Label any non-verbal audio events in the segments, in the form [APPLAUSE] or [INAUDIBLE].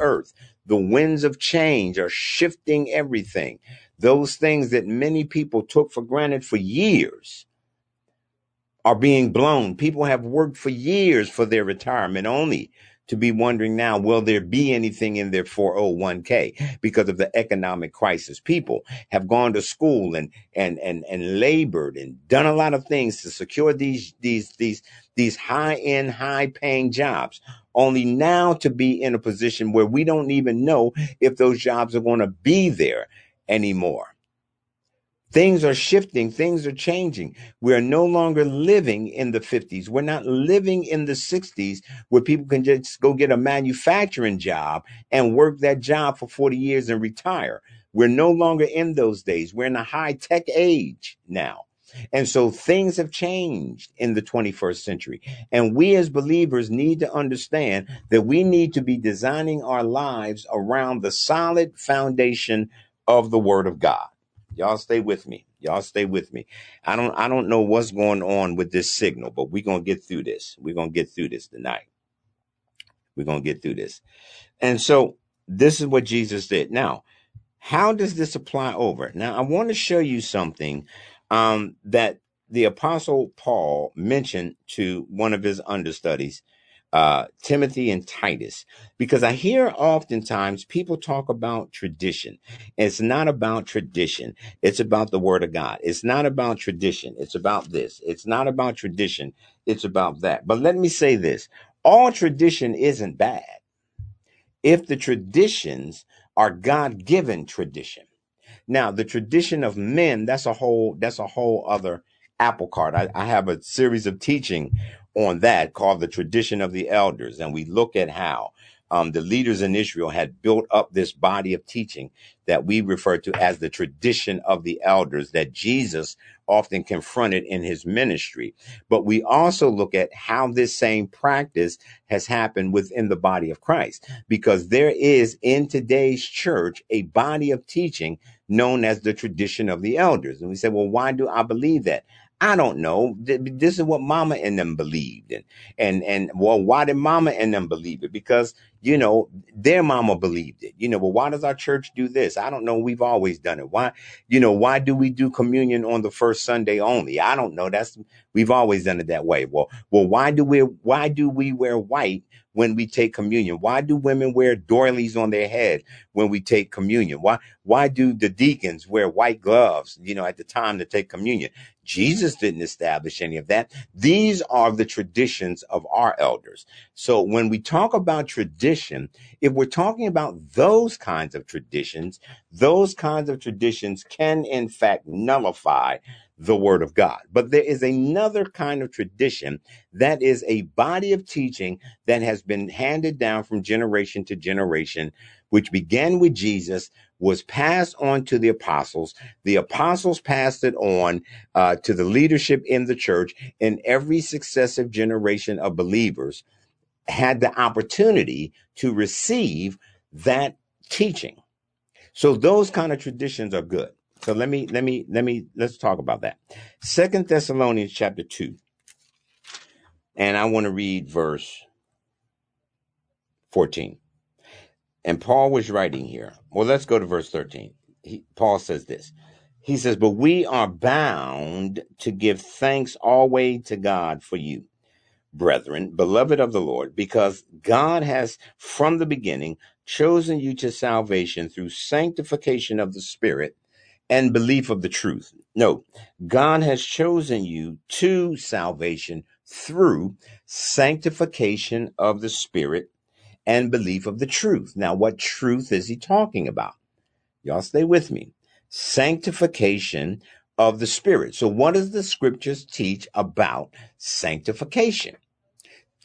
earth. The winds of change are shifting everything. Those things that many people took for granted for years are being blown. People have worked for years for their retirement only to be wondering now, will there be anything in their 401k because of the economic crisis? People have gone to school and, and, and, and labored and done a lot of things to secure these, these, these, these high end, high paying jobs only now to be in a position where we don't even know if those jobs are going to be there anymore. Things are shifting, things are changing. We are no longer living in the 50s. We're not living in the 60s where people can just go get a manufacturing job and work that job for 40 years and retire. We're no longer in those days. We're in a high tech age now. And so things have changed in the 21st century. And we as believers need to understand that we need to be designing our lives around the solid foundation of the Word of God. Y'all stay with me. Y'all stay with me. I don't I don't know what's going on with this signal, but we're gonna get through this. We're gonna get through this tonight. We're gonna get through this. And so this is what Jesus did. Now, how does this apply over? Now, I want to show you something um, that the apostle Paul mentioned to one of his understudies uh, Timothy and Titus, because I hear oftentimes people talk about tradition. It's not about tradition. It's about the word of God. It's not about tradition. It's about this. It's not about tradition. It's about that. But let me say this. All tradition isn't bad if the traditions are God given tradition. Now, the tradition of men, that's a whole, that's a whole other apple cart. I, I have a series of teaching on that called the tradition of the elders. And we look at how um, the leaders in Israel had built up this body of teaching that we refer to as the tradition of the elders that Jesus often confronted in his ministry. But we also look at how this same practice has happened within the body of Christ, because there is in today's church a body of teaching known as the tradition of the elders. And we say, well, why do I believe that? I don't know. This is what mama and them believed. And, and, and well, why did mama and them believe it? Because, you know, their mama believed it. You know, well, why does our church do this? I don't know. We've always done it. Why, you know, why do we do communion on the first Sunday only? I don't know. That's, we've always done it that way. Well, well, why do we, why do we wear white when we take communion? Why do women wear doilies on their head when we take communion? Why why do the deacons wear white gloves, you know, at the time to take communion? Jesus didn't establish any of that. These are the traditions of our elders. So when we talk about tradition, if we're talking about those kinds of traditions, those kinds of traditions can in fact nullify the word of God. But there is another kind of tradition that is a body of teaching that has been handed down from generation to generation, which began with Jesus, was passed on to the apostles. The apostles passed it on uh, to the leadership in the church, and every successive generation of believers had the opportunity to receive that teaching. So those kind of traditions are good. So let me let me let me let's talk about that. Second Thessalonians chapter two. And I want to read verse 14. And Paul was writing here. Well, let's go to verse 13. He, Paul says this. He says, But we are bound to give thanks always to God for you, brethren, beloved of the Lord, because God has from the beginning chosen you to salvation through sanctification of the Spirit and belief of the truth. No, God has chosen you to salvation through sanctification of the Spirit and belief of the truth. Now, what truth is he talking about? Y'all stay with me. Sanctification of the Spirit. So, what does the scriptures teach about sanctification?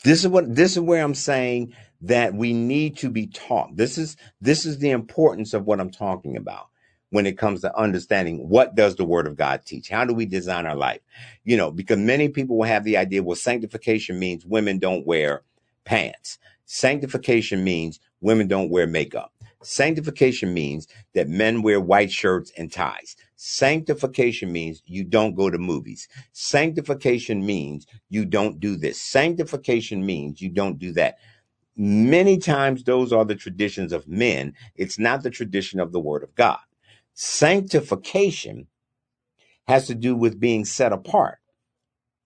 This is what this is where I'm saying that we need to be taught. This is this is the importance of what I'm talking about when it comes to understanding what does the word of God teach? How do we design our life? You know, because many people will have the idea, well, sanctification means women don't wear pants. Sanctification means women don't wear makeup. Sanctification means that men wear white shirts and ties. Sanctification means you don't go to movies. Sanctification means you don't do this. Sanctification means you don't do that. Many times those are the traditions of men. It's not the tradition of the word of God. Sanctification has to do with being set apart.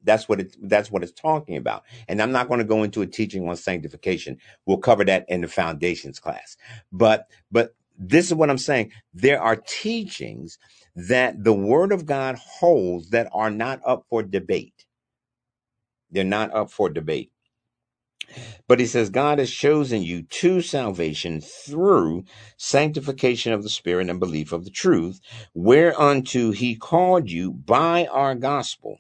That's what it that's what it's talking about. And I'm not going to go into a teaching on sanctification. We'll cover that in the foundations class. But but this is what I'm saying. There are teachings that the word of God holds that are not up for debate. They're not up for debate. But he says, God has chosen you to salvation through sanctification of the Spirit and belief of the truth, whereunto he called you by our gospel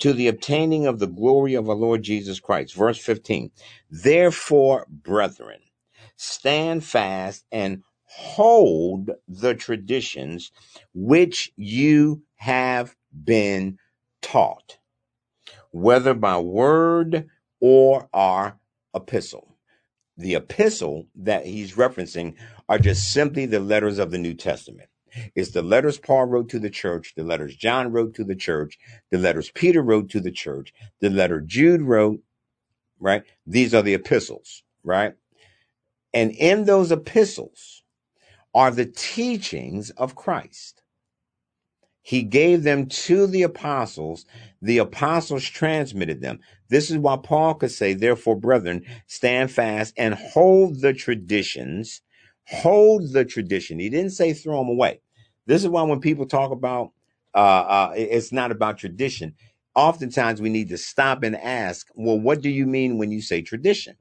to the obtaining of the glory of our Lord Jesus Christ. Verse 15. Therefore, brethren, stand fast and hold the traditions which you have been taught, whether by word or our epistle. The epistle that he's referencing are just simply the letters of the New Testament. It's the letters Paul wrote to the church, the letters John wrote to the church, the letters Peter wrote to the church, the letter Jude wrote, right? These are the epistles, right? And in those epistles are the teachings of Christ. He gave them to the apostles. The apostles transmitted them. This is why Paul could say, therefore, brethren, stand fast and hold the traditions. Hold the tradition. He didn't say throw them away. This is why when people talk about, uh, uh, it's not about tradition. Oftentimes we need to stop and ask, well, what do you mean when you say tradition?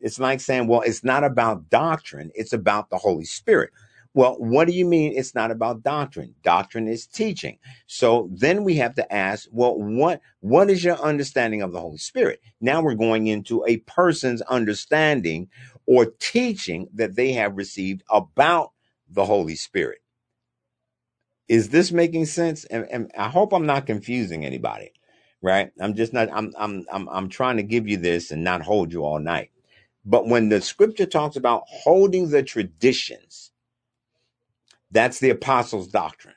It's like saying, well, it's not about doctrine. It's about the Holy Spirit. Well, what do you mean it's not about doctrine? Doctrine is teaching. So then we have to ask, well, what what is your understanding of the Holy Spirit? Now we're going into a person's understanding or teaching that they have received about the Holy Spirit. Is this making sense? And, and I hope I'm not confusing anybody, right? I'm just not I'm I'm I'm I'm trying to give you this and not hold you all night. But when the scripture talks about holding the traditions, that's the apostles' doctrine.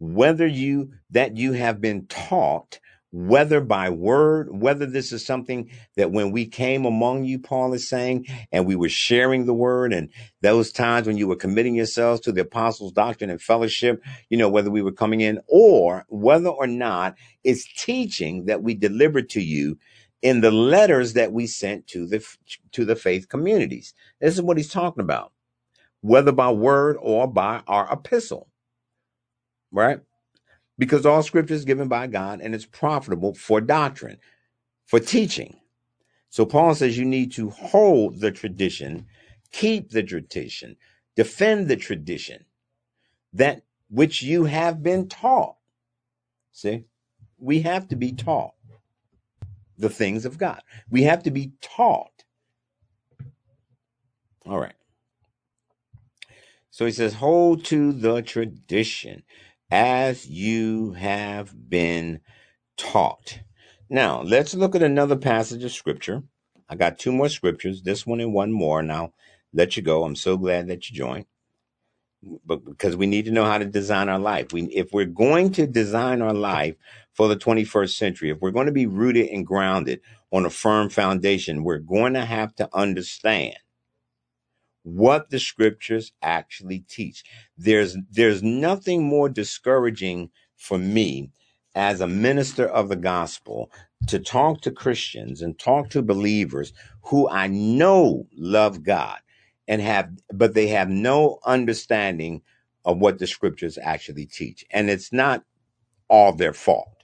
Whether you that you have been taught, whether by word, whether this is something that when we came among you, Paul is saying, and we were sharing the word, and those times when you were committing yourselves to the apostles' doctrine and fellowship, you know, whether we were coming in, or whether or not it's teaching that we delivered to you in the letters that we sent to the to the faith communities. This is what he's talking about whether by word or by our epistle, right? Because all scripture is given by God and it's profitable for doctrine, for teaching. So Paul says you need to hold the tradition, keep the tradition, defend the tradition that which you have been taught. See, we have to be taught the things of God. We have to be taught. All right. So he says, hold to the tradition as you have been taught. Now, let's look at another passage of scripture. I got two more scriptures, this one and one more, and I'll let you go. I'm so glad that you joined. But because we need to know how to design our life. We if we're going to design our life for the 21st century, if we're going to be rooted and grounded on a firm foundation, we're going to have to understand what the scriptures actually teach. There's there's nothing more discouraging for me as a minister of the gospel to talk to Christians and talk to believers who I know love God and have but they have no understanding of what the scriptures actually teach. And it's not all their fault.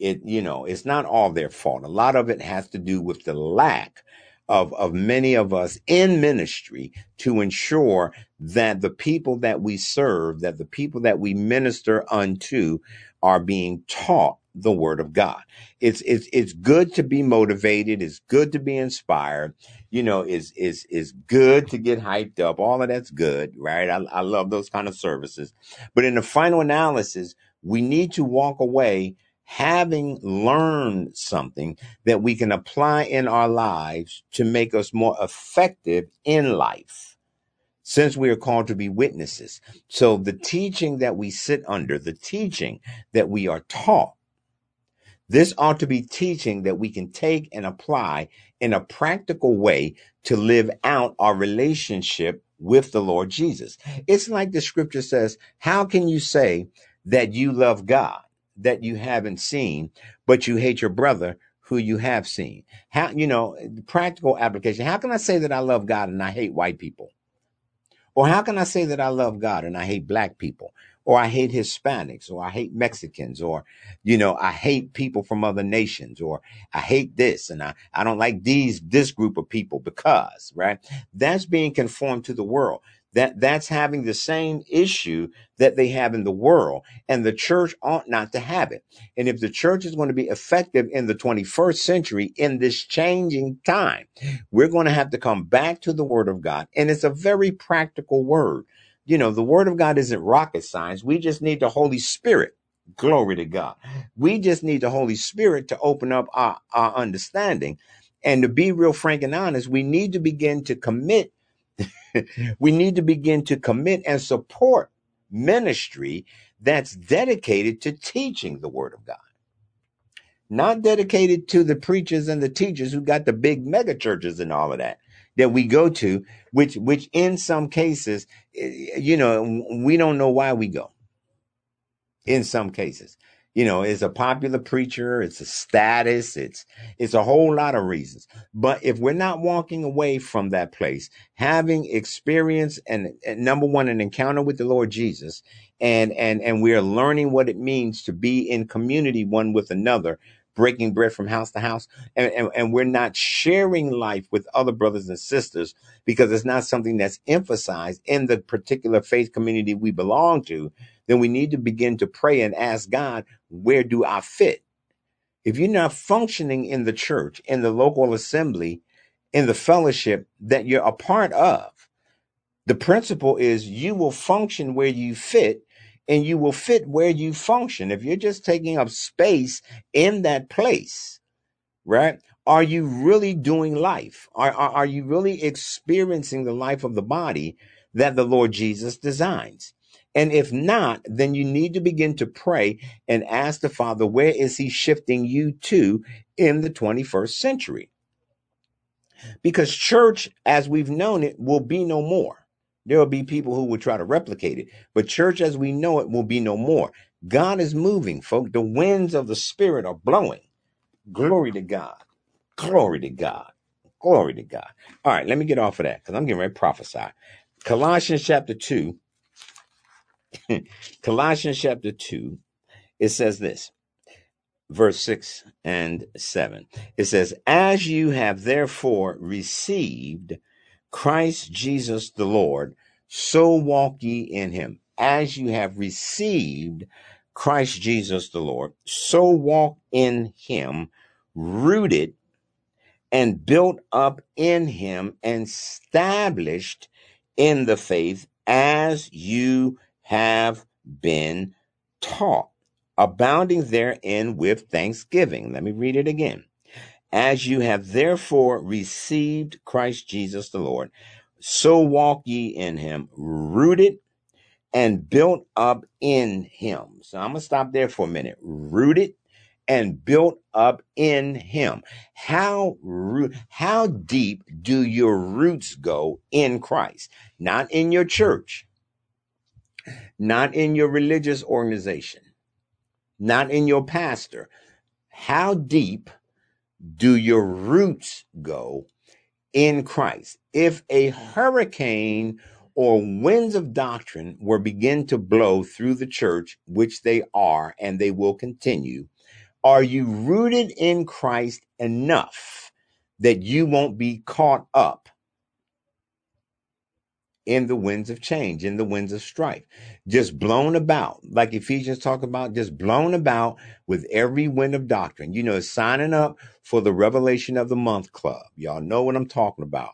It you know, it's not all their fault. A lot of it has to do with the lack of, of many of us in ministry to ensure that the people that we serve, that the people that we minister unto are being taught the word of God. It's it's it's good to be motivated, it's good to be inspired, you know, is is is good to get hyped up. All of that's good, right? I, I love those kind of services. But in the final analysis, we need to walk away having learned something that we can apply in our lives to make us more effective in life since we are called to be witnesses. So the teaching that we sit under, the teaching that we are taught, This ought to be teaching that we can take and apply in a practical way to live out our relationship with the Lord Jesus. It's like the scripture says, how can you say that you love God that you haven't seen, but you hate your brother who you have seen? How, you know, practical application. How can I say that I love God and I hate white people? Or how can I say that I love God and I hate black people? Or I hate Hispanics, or I hate Mexicans, or, you know, I hate people from other nations, or I hate this and I, I don't like these, this group of people because, right? That's being conformed to the world. That, that's having the same issue that they have in the world. And the church ought not to have it. And if the church is going to be effective in the 21st century in this changing time, we're going to have to come back to the word of God. And it's a very practical word. You know, the word of God isn't rocket science. We just need the Holy Spirit. Glory to God. We just need the Holy Spirit to open up our, our understanding. And to be real frank and honest, we need to begin to commit. [LAUGHS] we need to begin to commit and support ministry that's dedicated to teaching the word of God not dedicated to the preachers and the teachers who got the big mega churches and all of that that we go to which which in some cases eh, you know we don't know why we go. In some cases you know it's a popular preacher it's a status it's it's a whole lot of reasons. But if we're not walking away from that place having experience and, and number one an encounter with the lord jesus and and and we're learning what it means to be in community one with another breaking bread from house to house. And, and, and we're not sharing life with other brothers and sisters because it's not something that's emphasized in the particular faith community we belong to. Then we need to begin to pray and ask god where do i fit? If you're not functioning in the church in the local assembly in the fellowship that you're a part of the principle is you will function where you fit and you will fit where you function. If you're just taking up space in that place, right? Are you really doing life? Are, are, are you really experiencing the life of the body that the Lord Jesus designs? And if not, then you need to begin to pray and ask the Father, where is He shifting you to in the 21st century? Because church, as we've known it, will be no more there will be people who will try to replicate it, but church as we know it will be no more. God is moving, folk. The winds of the Spirit are blowing. Glory to God. Glory to God. Glory to God. All right, let me get off of that because I'm getting ready to prophesy. Colossians chapter 2. [LAUGHS] Colossians chapter 2. It says this verse 6 and 7. It says, As you have therefore received Christ Jesus the Lord, so walk ye in him. As you have received Christ Jesus the Lord, so walk in him, rooted and built up in him and established in the faith as you have been taught, abounding therein with thanksgiving. Let me read it again. As you have therefore received Christ Jesus the Lord, so walk ye in him, rooted and built up in him. So I'm going to stop there for a minute. Rooted and built up in him. How how deep do your roots go in Christ? Not in your church, not in your religious organization, not in your pastor. How deep do your roots go in Christ? If a mm-hmm. hurricane or winds of doctrine were begin to blow through the church, which they are and they will continue, are you rooted in Christ enough that you won't be caught up in the winds of change, in the winds of strife, just blown about, like Ephesians talk about, just blown about with every wind of doctrine. You know, signing up for the Revelation of the Month Club. Y'all know what I'm talking about.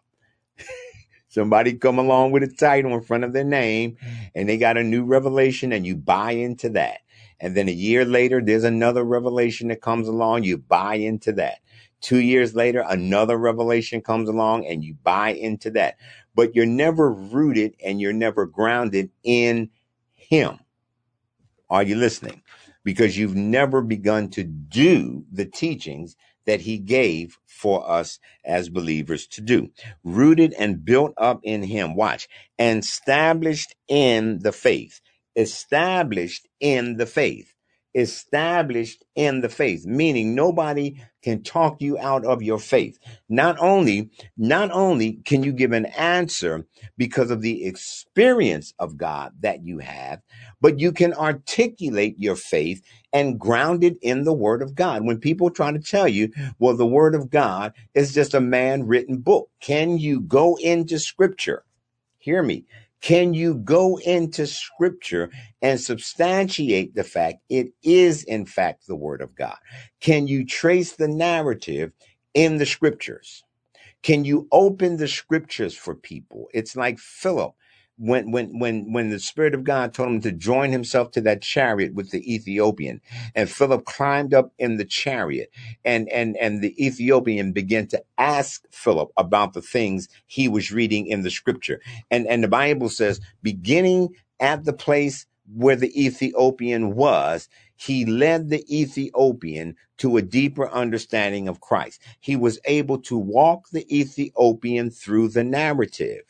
[LAUGHS] Somebody come along with a title in front of their name and they got a new revelation and you buy into that. And then a year later, there's another revelation that comes along. You buy into that. Two years later, another revelation comes along and you buy into that but you're never rooted and you're never grounded in Him. Are you listening? because you've never begun to do the teachings that he gave for us as believers to do. Rooted and built up in him. Watch. And established in the faith. Established in the faith. Established in the faith, meaning nobody can talk you out of your faith. Not only, not only can you give an answer because of the experience of God that you have, but you can articulate your faith and ground it in the word of God. When people try to tell you, well, the word of God is just a man written book, can you go into scripture? Hear me. Can you go into scripture and substantiate the fact it is, in fact, the word of God? Can you trace the narrative in the scriptures? Can you open the scriptures for people? It's like Philip when when when when the spirit of god told him to join himself to that chariot with the ethiopian and philip climbed up in the chariot and and and the ethiopian began to ask philip about the things he was reading in the scripture. And and the bible says beginning at the place where the ethiopian was he led the ethiopian to a deeper understanding of christ. He was able to walk the ethiopian through the narrative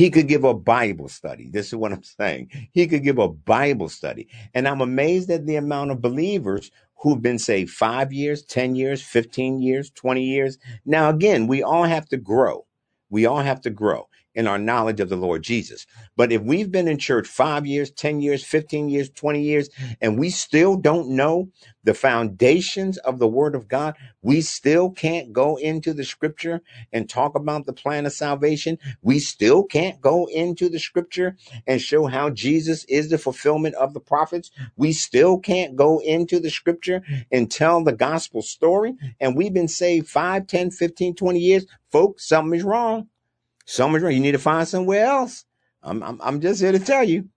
he could give a Bible study. This is what I'm saying. He could give a Bible study. And I'm amazed at the amount of believers who've been saved five years, 10 years, 15 years, 20 years. Now, again, we all have to grow. We all have to grow in our knowledge of the Lord Jesus. But if we've been in church five years, 10 years, 15 years, 20 years, and we still don't know the foundations of the Word of God, we still can't go into the scripture and talk about the plan of salvation. We still can't go into the scripture and show how Jesus is the fulfillment of the prophets. We still can't go into the scripture and tell the gospel story. And we've been saved 5, 10, 15, 20 years. Folks, something is wrong. Somewhere you need to find somewhere else. I'm I'm, I'm just here to tell you.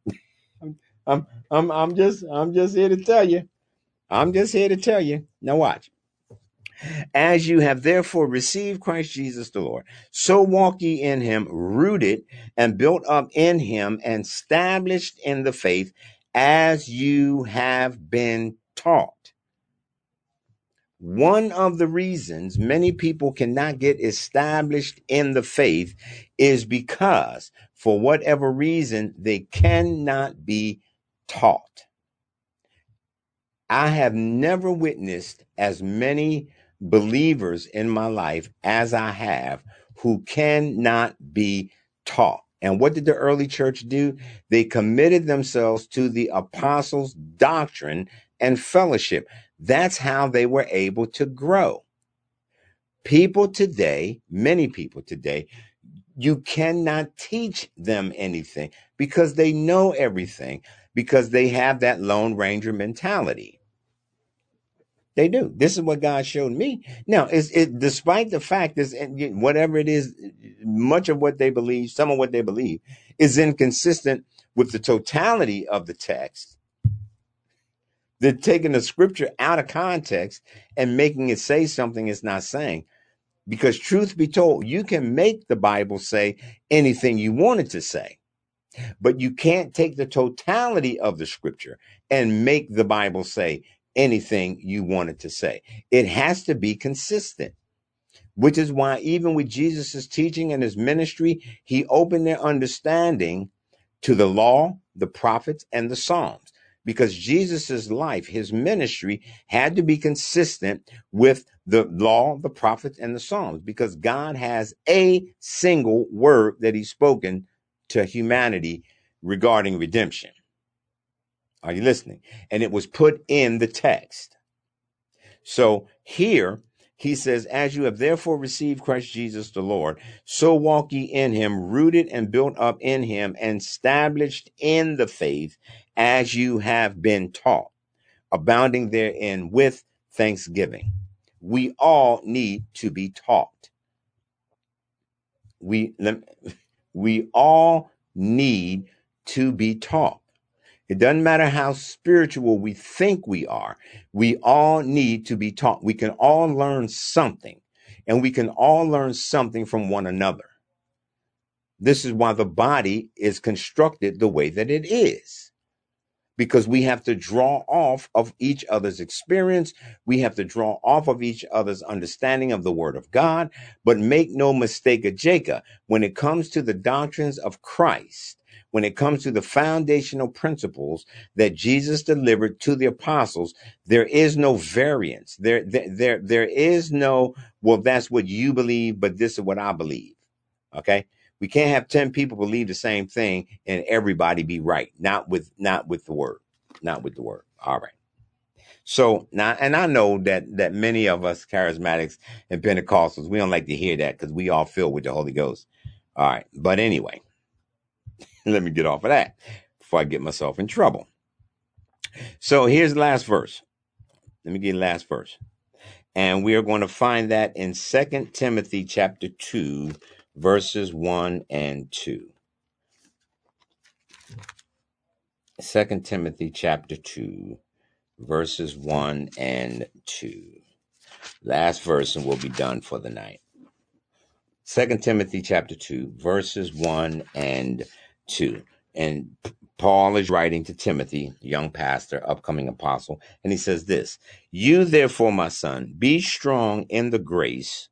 I'm, [LAUGHS] I'm I'm I'm just I'm just here to tell you. I'm just here to tell you. Now watch. As you have therefore received Christ Jesus the Lord, so walk ye in him, rooted and built up in him, and established in the faith as you have been taught one of the reasons many people cannot get established in the faith is because, for whatever reason, they cannot be taught. I have never witnessed as many believers in my life as I have who cannot be taught. And what did the early church do? They committed themselves to the apostles' doctrine and fellowship. That's how they were able to grow. People today, many people today, you cannot teach them anything because they know everything, because they have that Lone Ranger mentality. They do. This is what God showed me. Now, is it despite the fact is whatever it is, much of what they believe, some of what they believe, is inconsistent with the totality of the text they're taking the scripture out of context and making it say something it's not saying. Because, truth be told, you can make the Bible say anything you want it to say, but you can't take the totality of the scripture and make the Bible say anything you want it to say. It has to be consistent, which is why, even with Jesus' teaching and his ministry, he opened their understanding to the law, the prophets, and the Psalms because Jesus's life, his ministry had to be consistent with the law, the prophets, and the Psalms because God has a single word that he's spoken to humanity regarding redemption. Are you listening? And it was put in the text. So here he says, As you have therefore received Christ Jesus the Lord, so walk ye in him, rooted and built up in him, and established in the faith as you have been taught, abounding therein with thanksgiving. We all need to be taught. We, we all need to be taught. It doesn't matter how spiritual we think we are. We all need to be taught. We can all learn something and we can all learn something from one another. This is why the body is constructed the way that it is because we have to draw off of each other's experience. We have to draw off of each other's understanding of the word of God. But make no mistake, Jacob, when it comes to the doctrines of Christ, when it comes to the foundational principles that Jesus delivered to the apostles, there is no variance. There, there, there, there is no, well, that's what you believe, but this is what I believe. Okay. We can't have 10 people believe the same thing and everybody be right. Not with, not with the word, not with the word. All right. So now, and I know that, that many of us charismatics and Pentecostals, we don't like to hear that because we all filled with the Holy Ghost. All right. But anyway, [LAUGHS] let me get off of that before I get myself in trouble. So here's the last verse. Let me get the last verse. And we are going to find that in Second Timothy chapter 2, verses 1 and 2. Second Timothy chapter 2, verses 1 and 2. Last verse, and we'll be done for the night. Second Timothy chapter 2, verses 1 and 2. And Paul is writing to Timothy, young pastor, upcoming apostle, and he says this You, therefore, my son, be strong in the grace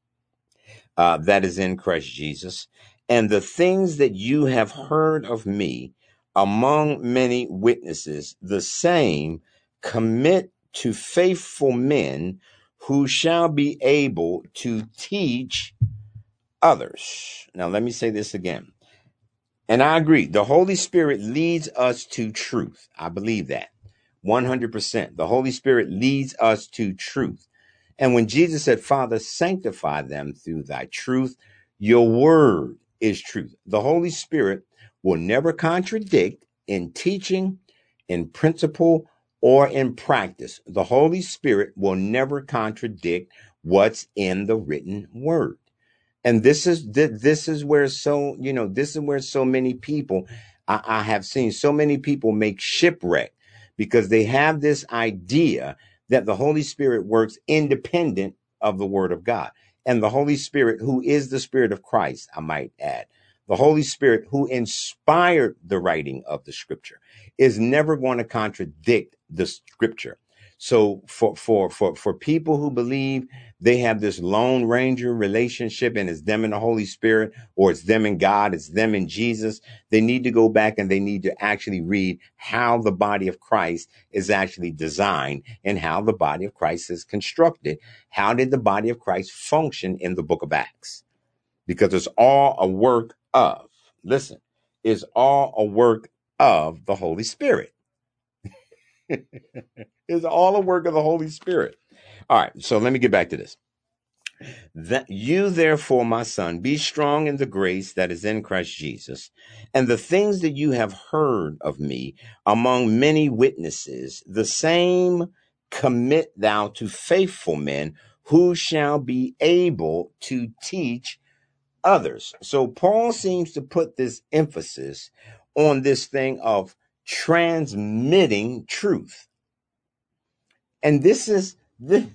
uh, that is in Christ Jesus, and the things that you have heard of me among many witnesses, the same commit to faithful men who shall be able to teach others. Now, let me say this again. And I agree. The Holy Spirit leads us to truth. I believe that 100%. The Holy Spirit leads us to truth. And when Jesus said, Father, sanctify them through thy truth, your word is truth. The Holy Spirit will never contradict in teaching, in principle, or in practice. The Holy Spirit will never contradict what's in the written word and this is this is where so you know this is where so many people I, I have seen so many people make shipwreck because they have this idea that the Holy Spirit works independent of the Word of God. And the Holy Spirit, who is the Spirit of Christ, I might add, the Holy Spirit who inspired the writing of the Scripture, is never going to contradict the Scripture. So for for for for people who believe they have this lone ranger relationship and it's them and the Holy Spirit or it's them and God, it's them and Jesus, they need to go back and they need to actually read how the body of Christ is actually designed and how the body of Christ is constructed. How did the body of Christ function in the book of Acts? Because it's all a work of, listen, it's all a work of the Holy Spirit. It's all a work of the Holy Spirit. All right, so let me get back to this. That you therefore, my son, be strong in the grace that is in Christ Jesus, and the things that you have heard of me among many witnesses, the same commit thou to faithful men who shall be able to teach others. So Paul seems to put this emphasis on this thing of transmitting truth and this is [LAUGHS] this,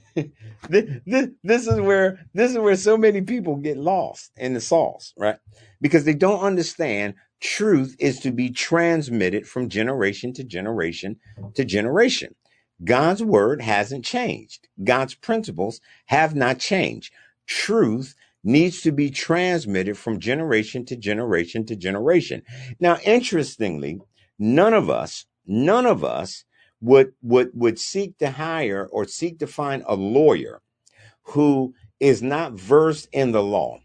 this, this is where this is where so many people get lost in the sauce, right? Because they don't understand truth is to be transmitted from generation to generation to generation. God's word hasn't changed. God's principles have not changed. Truth needs to be transmitted from generation to generation to generation. Now, interestingly, none of us, none of us would would would seek to hire or seek to find a lawyer who is not versed in the law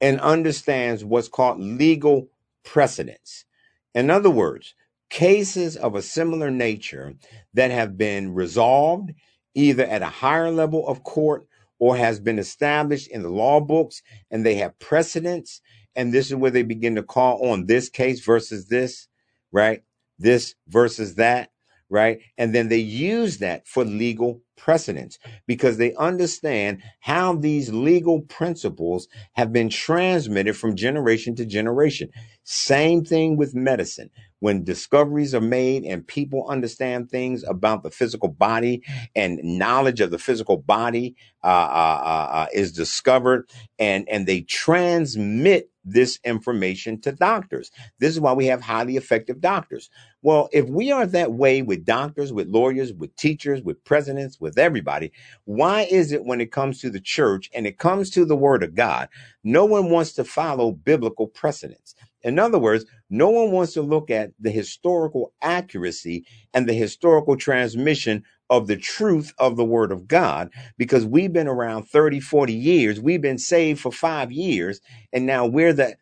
and understands what's called legal precedents. In other words, cases of a similar nature that have been resolved either at a higher level of court or has been established in the law books and they have precedents and this is where they begin to call on this case versus this, right? This versus that right? And then they use that for legal precedents because they understand how these legal principles have been transmitted from generation to generation. Same thing with medicine. When discoveries are made and people understand things about the physical body and knowledge of the physical body uh, uh, uh, uh is discovered, and and they transmit this information to doctors. This is why we have highly effective doctors. Well, if we are that way with doctors, with lawyers, with teachers, with presidents, with everybody, why is it when it comes to the church and it comes to the word of God, no one wants to follow biblical precedents? In other words, no one wants to look at the historical accuracy and the historical transmission of the truth of the word of God because we've been around 30, 40 years. We've been saved for five years. And now we're the,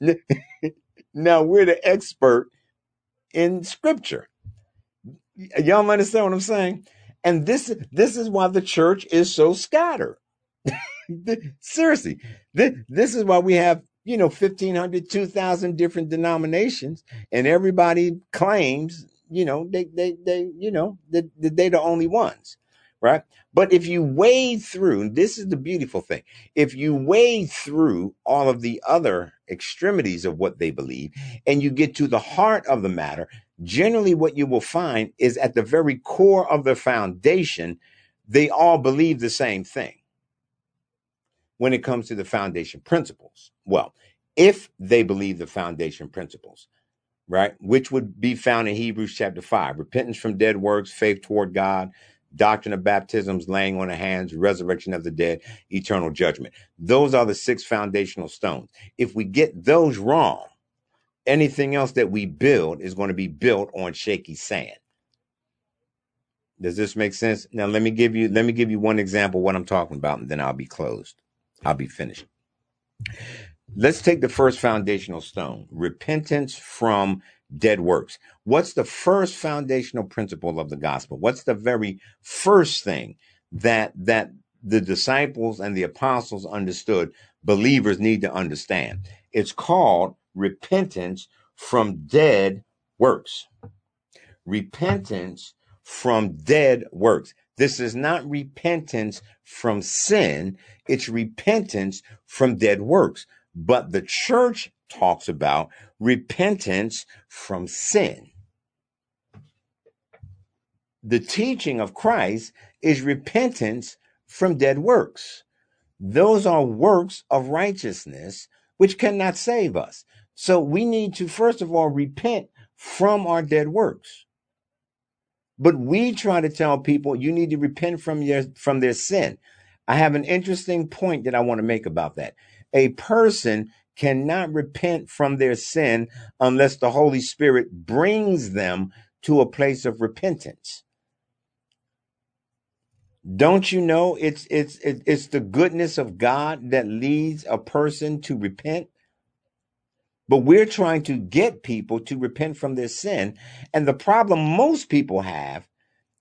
[LAUGHS] now we're the expert in scripture. Y'all understand what I'm saying? And this, this is why the church is so scattered. [LAUGHS] Seriously, this, this is why we have you know 1500 2000 different denominations and everybody claims you know they they they you know that they, they're the only ones right? But if you wade through and this is the beautiful thing if you wade through all of the other extremities of what they believe and you get to the heart of the matter generally what you will find is at the very core of the foundation they all believe the same thing when it comes to the foundation principles. Well, if they believe the foundation principles, right, which would be found in Hebrews chapter 5 repentance from dead works, faith toward God, doctrine of baptisms, laying on of hands, resurrection of the dead, eternal judgment. Those are the six foundational stones. If we get those wrong, anything else that we build is going to be built on shaky sand. Does this make sense? Now let me give you let me give you one example what I'm talking about and then I'll be closed. I'll be finished. Let's take the first foundational stone repentance from dead works. What's the first foundational principle of the gospel? What's the very first thing that, that the disciples and the apostles understood believers need to understand? It's called repentance from dead works. Repentance from dead works. This is not repentance from sin, it's repentance from dead works. But the church talks about repentance from sin. The teaching of Christ is repentance from dead works. Those are works of righteousness which cannot save us. So we need to, first of all, repent from our dead works. But we try to tell people you need to repent from your from their sin. I have an interesting point that I want to make about that. A person cannot repent from their sin unless the Holy Spirit brings them to a place of repentance. Don't you know it's it's it's the goodness of God that leads a person to repent? But we're trying to get people to repent from their sin. And the problem most people have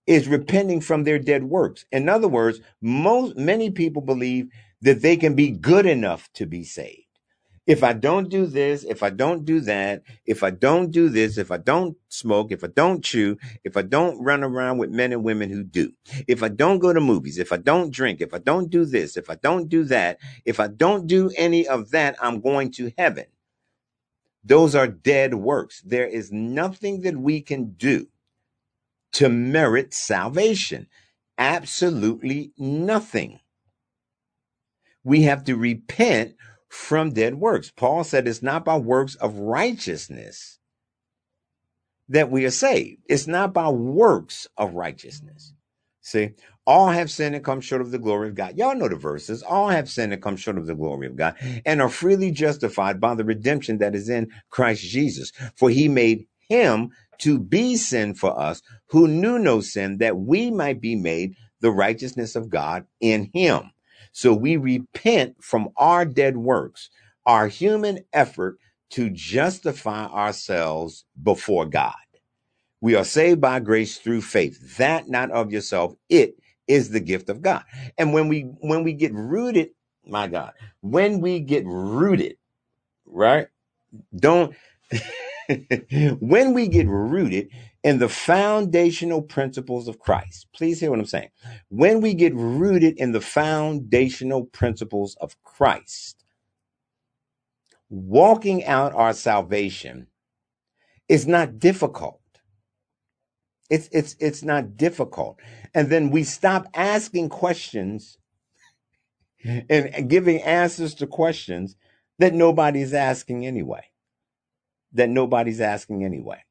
is repenting from their dead works. In other words, most many people believe that they can be good enough to be saved. If I don't do this, if I don't do that, if I don't do this, if I don't smoke, if I don't chew, if I don't run around with men and women who do, if I don't go to movies, if I don't drink, if I don't do this, if I don't do that, if I don't do any of that, I'm going to heaven. Those are dead works. There is nothing that we can do to merit salvation. Absolutely nothing. We have to repent from dead works. Paul said it's not by works of righteousness that we are saved. It's not by works of righteousness. See, all have sinned and come short of the glory of God. Y'all know the verses. All have sinned and come short of the glory of God and are freely justified by the redemption that is in Christ Jesus. For he made him to be sin for us who knew no sin that we might be made the righteousness of God in him. So we repent from our dead works, our human effort to justify ourselves before God. We are saved by grace through faith. That not of yourself. It is the gift of God. And when we when we get rooted, my God, when we get rooted, right? Don't [LAUGHS] when we get rooted in the foundational principles of Christ. Please hear what I'm saying. When we get rooted in the foundational principles of Christ, walking out our salvation is not difficult. It's it's it's not difficult. And then we stop asking questions and giving answers to questions that nobody's asking anyway. That nobody's asking anyway.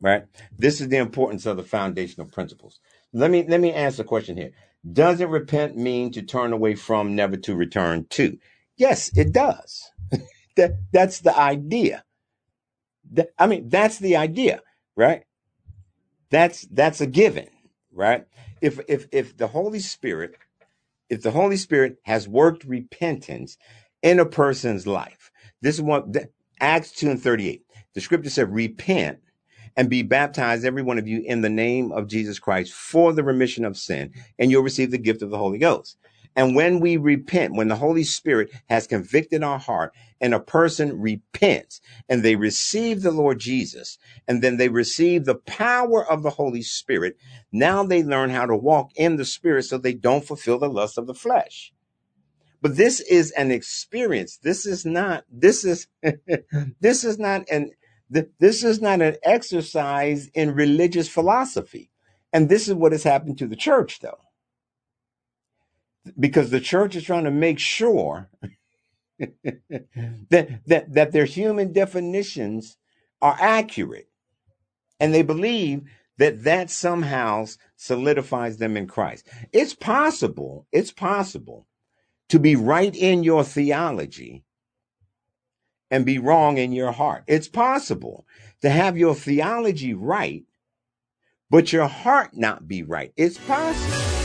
Right? This is the importance of the foundational principles. Let me let me ask a question here. Doesn't repent mean to turn away from, never to return to? Yes, it does. [LAUGHS] that that's the idea. That, I mean, that's the idea, right? That's that's a given, right? If if if the Holy Spirit, if the Holy Spirit has worked repentance in a person's life, this is what Acts 2 and 38. The scripture said, repent and be baptized, every one of you, in the name of Jesus Christ for the remission of sin, and you'll receive the gift of the Holy Ghost. And when we repent, when the Holy Spirit has convicted our heart and a person repents and they receive the Lord Jesus and then they receive the power of the Holy Spirit, now they learn how to walk in the Spirit so they don't fulfill the lust of the flesh. But this is an experience. This is not, this is, [LAUGHS] this is not an, this is not an exercise in religious philosophy. And this is what has happened to the church though because the church is trying to make sure [LAUGHS] that, that, that their human definitions are accurate. And they believe that that somehow solidifies them in Christ. It's possible, it's possible to be right in your theology and be wrong in your heart. It's possible to have your theology right, but your heart not be right. It's possible.